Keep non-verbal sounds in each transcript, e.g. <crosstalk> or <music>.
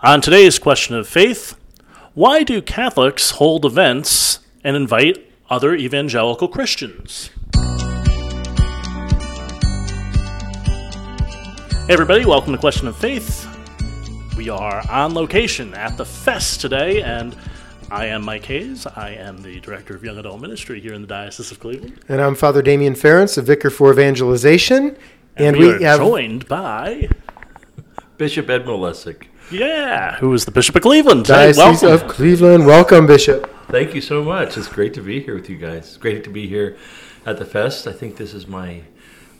On today's question of faith, why do Catholics hold events and invite other evangelical Christians? Hey, everybody, welcome to Question of Faith. We are on location at the Fest today, and I am Mike Hayes. I am the Director of Young Adult Ministry here in the Diocese of Cleveland. And I'm Father Damien Ference, a vicar for evangelization. And, and we, we, are have joined by Bishop Ed Malesic. Yeah, who is the Bishop of Cleveland. Diocese hey, of Cleveland. Welcome, Bishop. Thank you so much. It's great to be here with you guys. It's great to be here at the Fest. I think this is my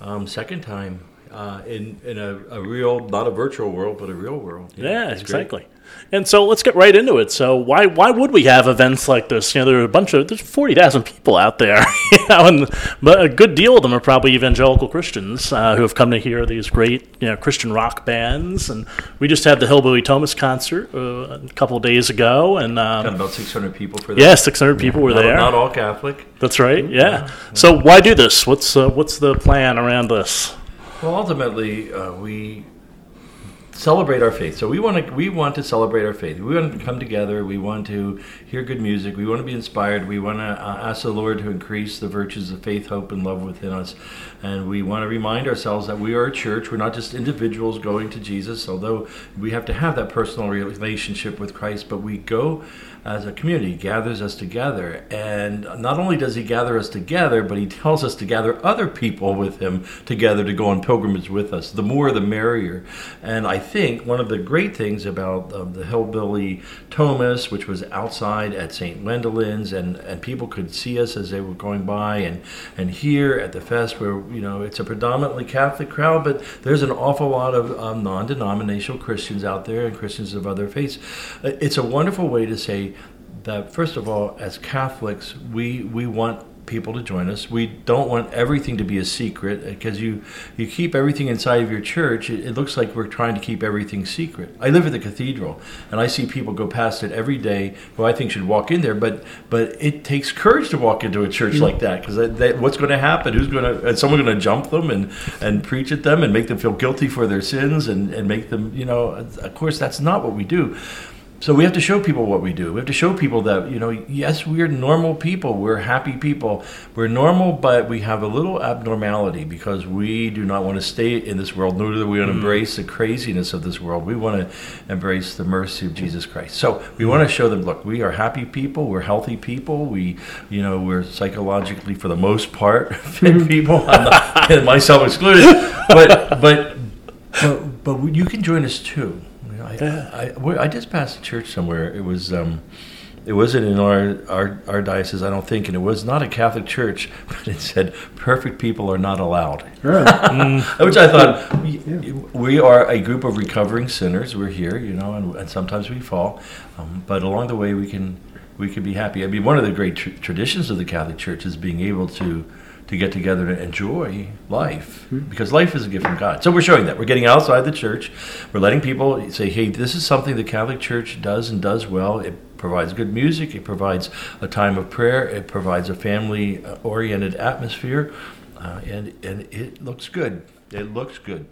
um, second time uh, in in a, a, real, not a virtual world, but a real world. yeah, exactly. Great. And so let's get right into it. So why why would we have events like this? You know, there are a bunch of there's forty thousand people out there, <laughs> you know, and but a good deal of them are probably evangelical Christians uh, who have come to hear these great you know Christian rock bands. And we just had the Hillbilly Thomists concert uh, a couple days ago, and um, about six hundred people for that. Yeah, six hundred people were not, there. Not all Catholic. That's right. Yeah. yeah. So why do this? What's uh, what's the plan around this? Well, ultimately, uh, we celebrate our faith. So we want to we want to celebrate our faith. We want to come together. We want to hear good music. We want to be inspired. We want to uh, ask the Lord to increase the virtues of faith, hope, and love within us. And we want to remind ourselves that we are a church. We're not just individuals going to Jesus, although we have to have that personal relationship with Christ. But we go as a community, gathers us together. And not only does he gather us together, but he tells us to gather other people with him together to go on pilgrimage with us. The more, the merrier. And I think one of the great things about um, the Hillbilly Thomists, which was outside at St. Wendelin's, and, and people could see us as they were going by, and, and here at the fest, where you know it's a predominantly Catholic crowd, but there's an awful lot of um, non-denominational Christians out there and Christians of other faiths. It's a wonderful way to say that first of all, as Catholics, we we want people to join us. We don't want everything to be a secret uh, because you you keep everything inside of your church. It, it, looks like we're trying to keep everything secret. I live at the cathedral, and I see people go past it every day who I think should walk in there. But but it takes courage to walk into a church mm-hmm. like that because what's going to happen? Who's going to? Uh, Is someone going to jump them and and preach at them and make them feel guilty for their sins and and make them you know? Uh, of course, that's not what we do so we have to show people what we do. We have to show people that you know, yes, we're normal people. We're happy people. We're normal, but we have a little abnormality because we do not want to stay in this world. Nor do we want to mm. embrace the craziness of this world. We want to embrace the mercy of Jesus Christ. So we want to show them, look, we are happy people. We're healthy people. We, you know, we're psychologically, for the most part, <laughs> fit people. Not, <laughs> myself excluded. But but but <laughs> but you can join us too I, I, I, just passed a church somewhere. It was. Um, it wasn't in our, our, our diocese, I don't think, and it was not a Catholic church, <laughs> but it said perfect people are not allowed. mm. <laughs> Which I thought, yeah. we are a group of recovering sinners. We're here, you know, and, and sometimes we fall, um, but along the way we can we can be happy. I mean, one of the great tr- traditions of the Catholic Church is being able to to get together and enjoy life hmm. because life is a gift from God. So we're showing that. We're getting outside the church. We're letting people say, hey, this is something the Catholic Church does and does well. It provides good music, it provides a time of prayer, it provides a family oriented atmosphere, uh, and, and it looks good. It looks good.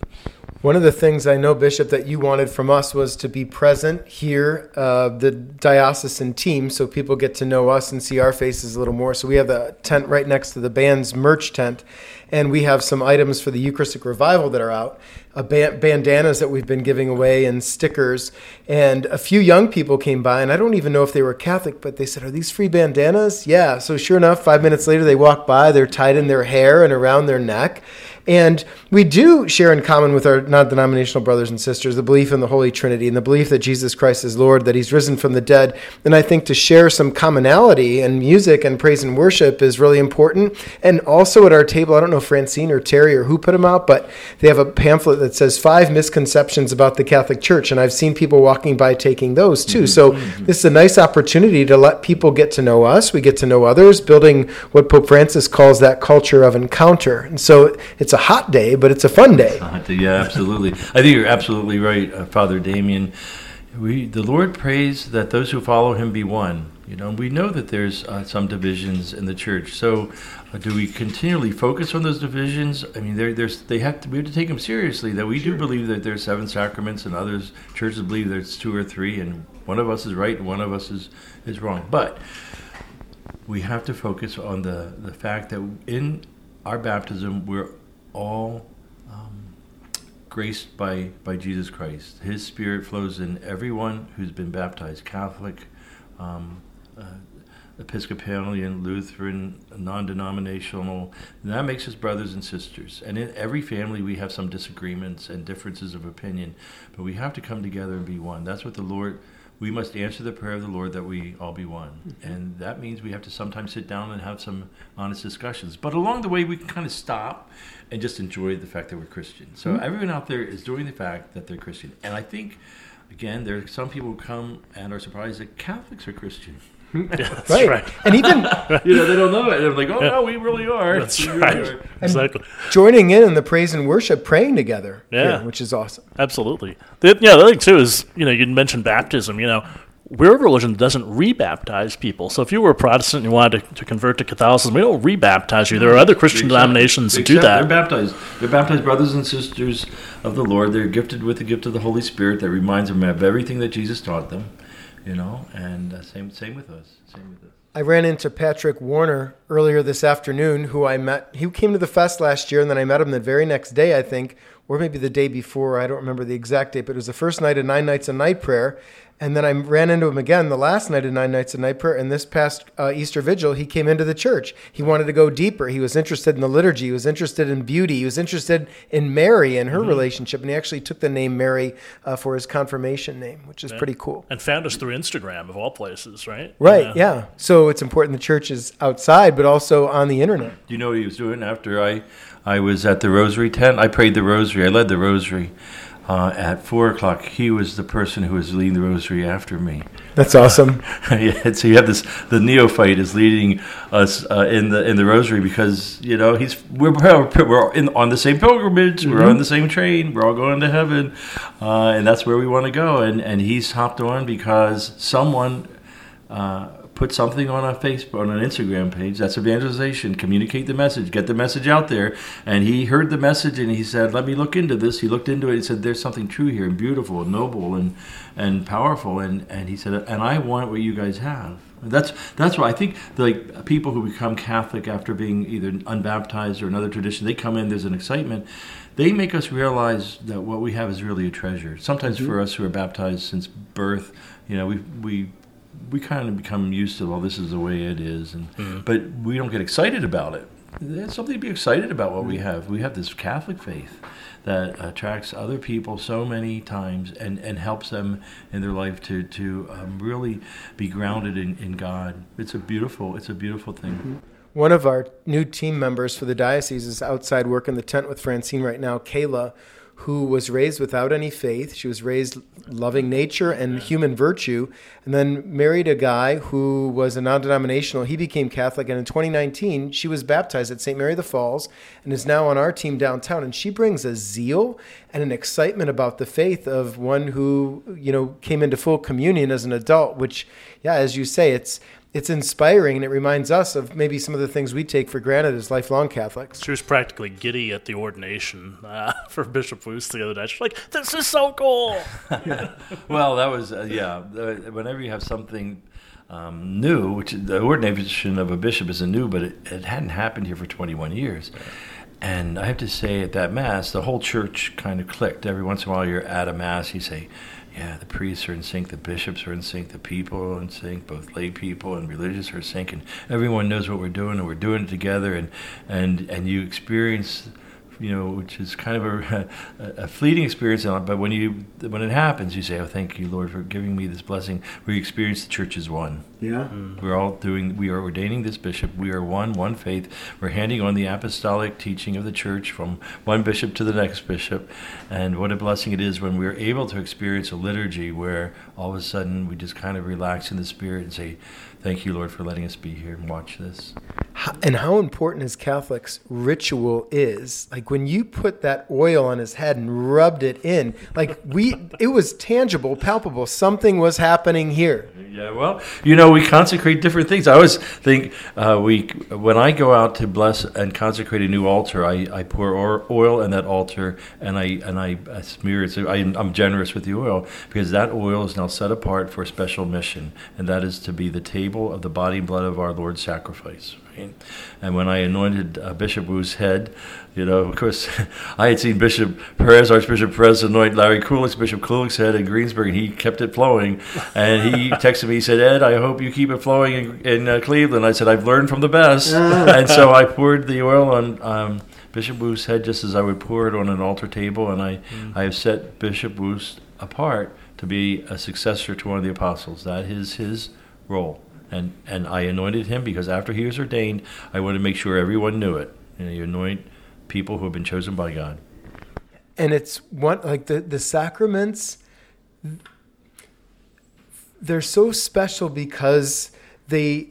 One of the things I know, Bishop, that you wanted from us was to be present here, uh, the diocesan team, so people get to know us and see our faces a little more. So we have the tent right next to the band's merch tent, and we have some items for the Eucharistic Revival that are out, uh, bandanas that we've been giving away, and stickers. And a few young people came by, and I don't even know if they were Catholic, but they said, "Are these free bandanas?" Yeah. So sure enough, five minutes later, they walk by. They're tied in their hair and around their neck and we do share in common with our non denominational brothers and sisters the belief in the Holy Trinity and the belief that Jesus Christ is Lord, that He's risen from the dead. And I think to share some commonality in music and praise and worship is really important. And also at our table, I don't know Francine or Terry or who put them out, but they have a pamphlet that says five misconceptions about the Catholic Church. And I've seen people walking by taking those too. Mm-hmm. So mm-hmm. this is a nice opportunity to let people get to know us. We get to know others, building what Pope Francis calls that culture of encounter. And so it's a hot day, but it's a fun day. <laughs> Yeah, absolutely. I think you're absolutely right, uh, Father Damien. We, the Lord prays that those who follow him be one. You know, we know that there's uh, some divisions in the church. So, uh, do we continually focus on those divisions? I mean, there, there's they have to we have to take them seriously. That we do believe that there's seven sacraments, and others churches believe there's two or three, and one of us is right and one of us is is wrong. But we have to focus on the the fact that in our baptism we're all um, graced by by Jesus Christ. His Spirit flows in everyone who's been baptized, Catholic. Um, uh, Episcopalian, Lutheran, non-denominational. that makes us brothers and sisters. And in every family, we have some disagreements and differences of opinion, but we have to come together and be one. That's what the Lord. We must answer the prayer of the Lord that we all be one, mm-hmm. and that means we have to sometimes sit down and have some honest discussions. But along the way, we can kind of stop and just enjoy the fact that we're Christian. So mm-hmm. everyone out there is doing the fact that they're Christian, and I think again, there are some people who come and are surprised that Catholics are Christian. That's right. right. And even <laughs> you know they don't know it. They're like, oh no, we really are. That's we right. Really exactly. Joining in in the praise and worship, praying together. Yeah, here, which is awesome. Absolutely. The, yeah, the other thing too is you know you mentioned baptism. You know, we're a religion that doesn't rebaptize people. So if you were a Protestant and you wanted to, to convert to Catholicism, we don't rebaptize you. There are other mm-hmm. Christian denominations that do that. They're baptized. They're baptized brothers and sisters of the Lord. They're gifted with the gift of the Holy Spirit that reminds them of everything that Jesus taught them you know, and uh, same same with us. Same with us. I ran into Patrick Warner earlier this afternoon, who I met. He came to the fest last year, and then I met him the very next day, I think, or maybe the day before. I don't remember the exact date, but it was the first night of Nine Nights a Night Prayer. And then I ran into him again the last night of Nine Nights of Night Prayer. And this past uh, Easter Vigil, he came into the church. He wanted to go deeper. He was interested in the liturgy. He was interested in beauty. He was interested in Mary and her mm-hmm. relationship. And he actually took the name Mary uh, for his confirmation name, which is yeah. pretty cool. And found us through Instagram, of all places, right? Right, yeah. yeah. So it's important the church is outside, but also on the internet. Do you know what he was doing after I, I was at the Rosary tent? I prayed the Rosary. I led the Rosary uh, at four o'clock, he was the person who was leading the rosary after me. That's awesome. <laughs> yeah, so you have this. The neophyte is leading us uh, in the in the rosary because you know he's we're we're in, on the same pilgrimage. Mm-hmm. We're on the same train. We're all going to heaven, uh, and that's where we want to go. And and he's hopped on because someone uh, put something on a Facebook, on an Instagram page. That's evangelization. Communicate the message, get the message out there. And he heard the message and he said, "Let me look into this." He looked into it. He said, "There's something true here, and beautiful, and noble, and and powerful." And and he said, "And I want what you guys have." That's that's why I think like people who become Catholic after being either unbaptized or another tradition, they come in. There's an excitement. They make us realize that what we have is really a treasure. Sometimes mm-hmm. for us who are baptized since birth, you know, we we we kind of become used to well this is the way it is and mm-hmm. but we don't get excited about it. There's something to be excited about what we have. We have this catholic faith that attracts other people so many times and, and helps them in their life to, to um, really be grounded in, in god. It's a beautiful it's a beautiful thing. Mm-hmm. one of our new team members for the diocese is outside working the tent with francine right now kayla who was raised without any faith. She was raised loving nature and human virtue, and then married a guy who was a non denominational. He became Catholic, and in 2019, she was baptized at St. Mary the Falls and is now on our team downtown. And she brings a zeal and an excitement about the faith of one who, you know, came into full communion as an adult, which, yeah, as you say, it's it's inspiring and it reminds us of maybe some of the things we take for granted as lifelong Catholics. She was practically giddy at the ordination uh, <laughs> for Bishop Woost the other day. She's like, "This is so cool." <laughs> well, that was uh, yeah. whenever you have something um, new, which the ordination of a bishop isn't new, but it, it hadn't happened here for 21 years. And I have to say, at that mass, the whole church kind of clicked. Every once in a while, you're at a mass, you say, yeah, the priests are in sync, the bishops are in sync, the people are in sync, both lay people and religious are in sync, and everyone knows what we're doing, and we're doing it together, and and and you experience you know, which is kind of a, <laughs> a, fleeting experience. But when you when it happens, you say, "Oh, thank you, Lord, for giving me this blessing." We experience the church as one. Yeah, mm. we're all doing. We are ordaining this bishop. We are one, one faith. We're handing on the apostolic teaching of the church from one bishop to the next bishop. And what a blessing it is when we're able to experience a liturgy where all of a sudden we just kind of relax in the spirit and say, Thank you, Lord, for letting us be here and watch this. And how important as Catholics ritual is. Like when you put that oil on his head and rubbed it in, like we, it was tangible, palpable. Something was happening here. Yeah, well, you know, we consecrate different things. I always think uh, we, when I go out to bless and consecrate a new altar, I, I pour oil in that altar and I and I smear it. So I, I'm generous with the oil because that oil is now set apart for a special mission, and that is to be the table of the body and blood of our Lord's sacrifice. Right? And when I anointed uh, Bishop Woost's head, you know, of course, <laughs> I had seen Bishop Perez, Archbishop Perez, anoint Larry Kulick's, Bishop Kulick's head in Greensburg, and he kept it flowing. And he <laughs> texted me, he said, Ed, I hope you keep it flowing in, in uh, Cleveland. I said, I've learned from the best. and so I poured the oil on um, Bishop Woost's head just as I would pour it on an altar table, and I, mm. I have set Bishop Wu apart to be a successor to one of the apostles. That is his role. And, and I anointed him because after he was ordained, I wanted to make sure everyone knew it. You know, you anoint people who have been chosen by God. And it's one like the the sacraments they're so special because they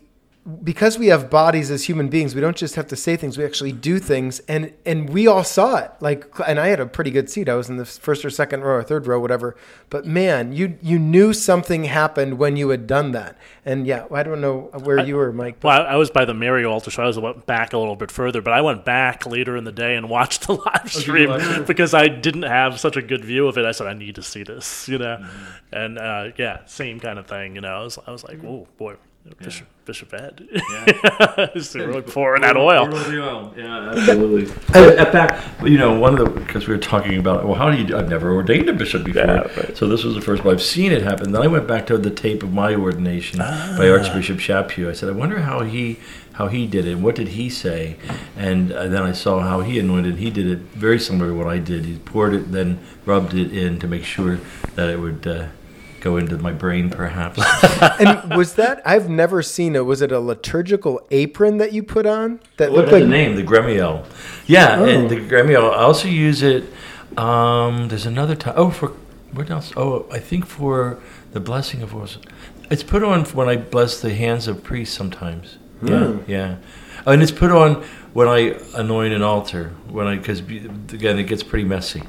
because we have bodies as human beings, we don't just have to say things; we actually do things, and and we all saw it. Like, and I had a pretty good seat; I was in the first or second row or third row, whatever. But man, you you knew something happened when you had done that. And yeah, I don't know where I, you were, Mike. Well, I, I was by the Mary altar, so I was back a little bit further. But I went back later in the day and watched the <laughs> live stream okay, because I didn't have such a good view of it. I said I need to see this, you know, mm-hmm. and uh, yeah, same kind of thing. You know, I was, I was like, oh boy Bishop, yeah. <laughs> Bishop Ed. Yeah. Just really pouring that oil. oil. Yeah, absolutely. At back, you know, one of the, because we were talking about, well, how do you, I've never ordained a bishop before. Yeah, right. So this was the first time I've seen it happen. Then I went back to the tape of my ordination ah. by Archbishop Chaput. I said, I wonder how he, how he did it. And what did he say? And uh, then I saw how he anointed. He did it very similar to what I did. He poured it, then rubbed it in to make sure that it would, uh, go into my brain, perhaps. <laughs> and was that? I've never seen it. Was it a liturgical apron that you put on that looked like the name, the gremial? Yeah, oh. and the gremial. I also use it. Um, there's another time. Oh, for what else? Oh, I think for the blessing of was. It's put on when I bless the hands of priests sometimes. Mm. Yeah, yeah, and it's put on when I anoint an altar. When I because again it gets pretty messy.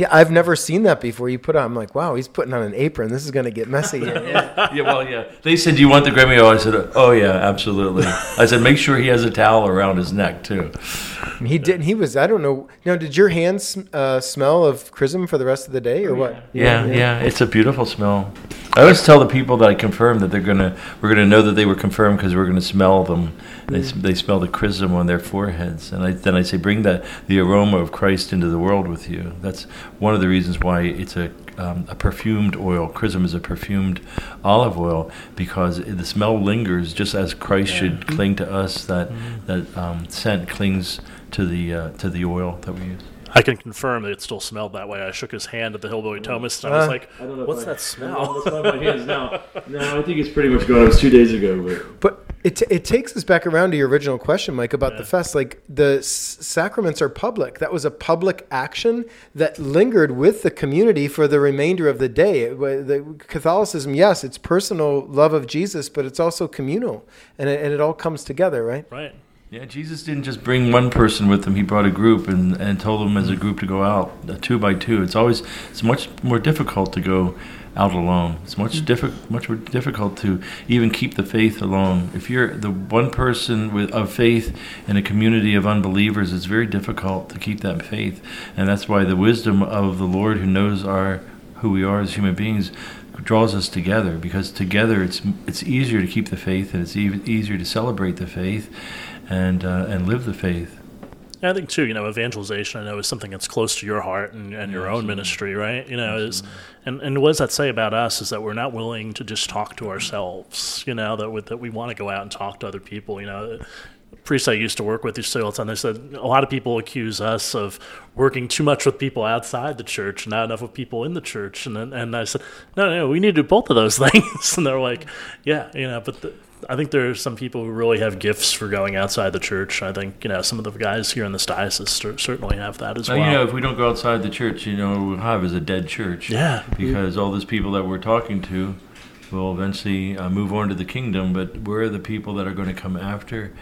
Yeah, I've never seen that before. You put on, I'm like, wow, he's putting on an apron. This is going to get messy. <laughs> yeah. yeah, well, yeah. They said, do you want the gremial? I said, oh yeah, absolutely. I said, make sure he has a towel around his neck too. He didn't. He was. I don't know. Now, did your hands uh, smell of chrism for the rest of the day, or what? Yeah, yeah, yeah. It's a beautiful smell. I always tell the people that I confirm that they're gonna we're gonna know that they were confirmed because we're gonna smell them. They, mm. they smell the chrism on their foreheads, and I, then I say, bring that the aroma of Christ into the world with you. That's one of the reasons why it's a um, a perfumed oil. Chrism is a perfumed olive oil because the smell lingers just as Christ yeah. should cling to us. That mm. that um, scent clings to the uh, to the oil that we use. I can confirm that it still smelled that way. I shook his hand at the Hillbilly Thomists, and I was uh, like, I "What's that smell?" my hands now. <laughs> No, I think it's pretty much gone. It was two days ago, but. but it, t- it takes us back around to your original question, Mike, about yeah. the fest. Like the s- sacraments are public. That was a public action that lingered with the community for the remainder of the day. It, the Catholicism, yes, it's personal love of Jesus, but it's also communal, and it, and it all comes together, right? Right. Yeah, Jesus didn't just bring one person with him. He brought a group and, and told them as a group to go out, uh, two by two. It's always it's much more difficult to go out alone. It's much mm-hmm. diffi- much more difficult to even keep the faith alone. If you're the one person with of faith in a community of unbelievers, it's very difficult to keep that faith. And that's why the wisdom of the Lord who knows our who we are as human beings draws us together because together it's it's easier to keep the faith and it's even easier to celebrate the faith and uh, and live the faith. I think too, you know, evangelization. I know is something that's close to your heart and, and your own ministry, right? You know, is and and what does that say about us? Is that we're not willing to just talk to ourselves. You know, that we, that we want to go out and talk to other people. You know, priests I used to work with used to say all the time. They said a lot of people accuse us of working too much with people outside the church, not enough with people in the church. And and I said, no, no, we need to do both of those <laughs> things. and they're like, yeah, you know, but. The, I think there are some people who really have gifts for going outside the church. I think you know some of the guys here in this diocese certainly have that as now, well. You know, if we don't go outside the church, you know, we'll have is a dead church. Yeah, because all those people that we're talking to will eventually uh, move on to the kingdom. But where are the people that are going to come after?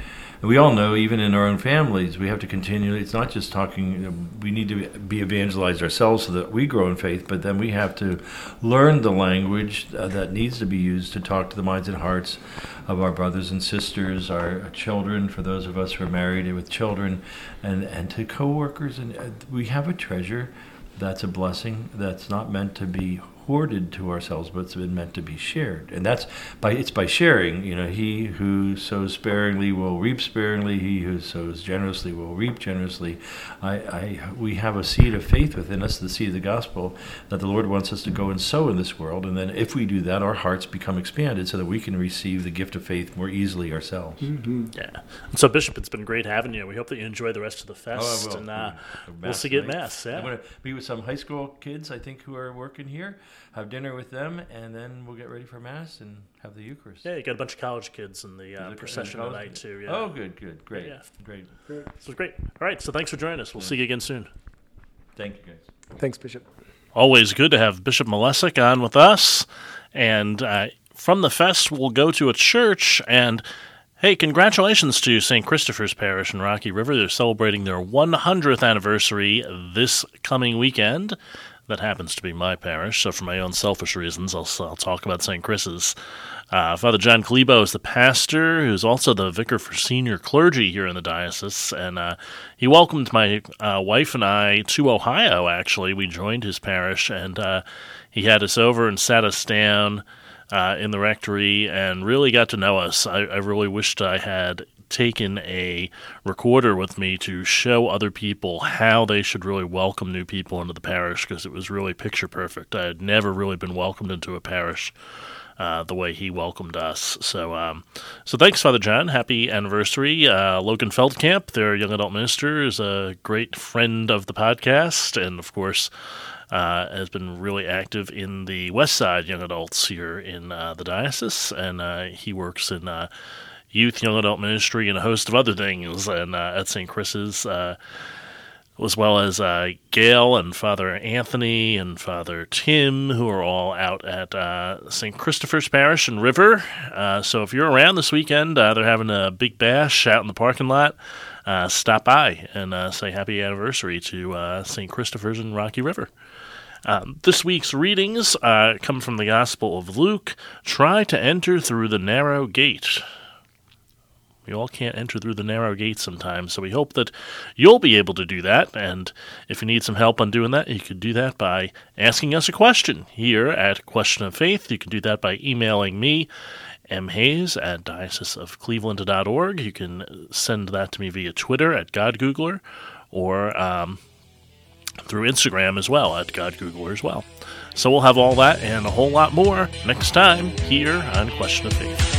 And we all know, even in our own families, we have to continually, it's not just talking, we need to be evangelized ourselves so that we grow in faith, but then we have to learn the language uh, that needs to be used to talk to the minds and hearts of our brothers and sisters, our children, for those of us who are married with children, and, and to coworkers. And uh, we have a treasure that's a blessing that's not meant to be hoarded to ourselves, but it's been meant to be shared. And that's by it's by sharing. You know, he who sows sparingly will reap sparingly. He who sows generously will reap generously. I, I we have a seed of faith within us, the seed of the gospel, that the Lord wants us to go and sow in this world. And then if we do that, our hearts become expanded so that we can receive the gift of faith more easily ourselves. Mm-hmm. Yeah. And so, Bishop, it's been great having you. We hope that you enjoy the rest of the fest, oh, and uh, we'll see you at mass. Yeah. I'm going to meet with some high school kids, I think, who are working here have dinner with them, and then we'll get ready for mass and have the Eucharist. Yeah, you got a bunch of college kids in the uh, procession tonight too. Yeah. Oh, good, good, great, yeah. great, great. This was great. All right, so thanks for joining us. We'll yeah. see you again soon. Thank you, guys. Thanks, Bishop. Always good to have Bishop Malesic on with us, and uh, from the fest we'll go to a church and. Hey, congratulations to St. Christopher's Parish in Rocky River. They're celebrating their 100th anniversary this coming weekend that happens to be my parish. So, for my own selfish reasons, I'll, I'll talk about St. Chris's. Uh, Father John Clebo is the pastor, who's also the vicar for senior clergy here in the diocese. And uh, he welcomed my uh, wife and I to Ohio, actually. We joined his parish, and uh, he had us over and sat us down. Uh, in the rectory and really got to know us. I, I really wished I had taken a recorder with me to show other people how they should really welcome new people into the parish because it was really picture perfect. I had never really been welcomed into a parish. Uh, the way he welcomed us. So, um, so thanks, Father John. Happy anniversary, uh, Logan Feldkamp, their young adult minister, is a great friend of the podcast, and of course, uh, has been really active in the West Side young adults here in uh, the diocese, and uh, he works in uh, youth, young adult ministry, and a host of other things, and uh, at St. Chris's, uh, as well as uh, Gail and Father Anthony and Father Tim, who are all out at uh, St. Christopher's Parish in River. Uh, so if you're around this weekend, uh, they're having a big bash out in the parking lot. stop by and say happy anniversary to St. Christopher's in Rocky River. Um, this week's readings uh, come from the Gospel of Luke. Try to enter through the narrow gate. We all can't enter through the narrow gate sometimes, so we hope that you'll be able to do that. And if you need some help on doing that, you could do that by asking us a question here at Question of Faith. You can do that by emailing me, mhayes at dioceseofcleveland.org. You can send that to me via Twitter at GodGoogler or um, through Instagram as well at GodGoogler as well. So we'll have all that and a whole lot more next time here on Question of Faith.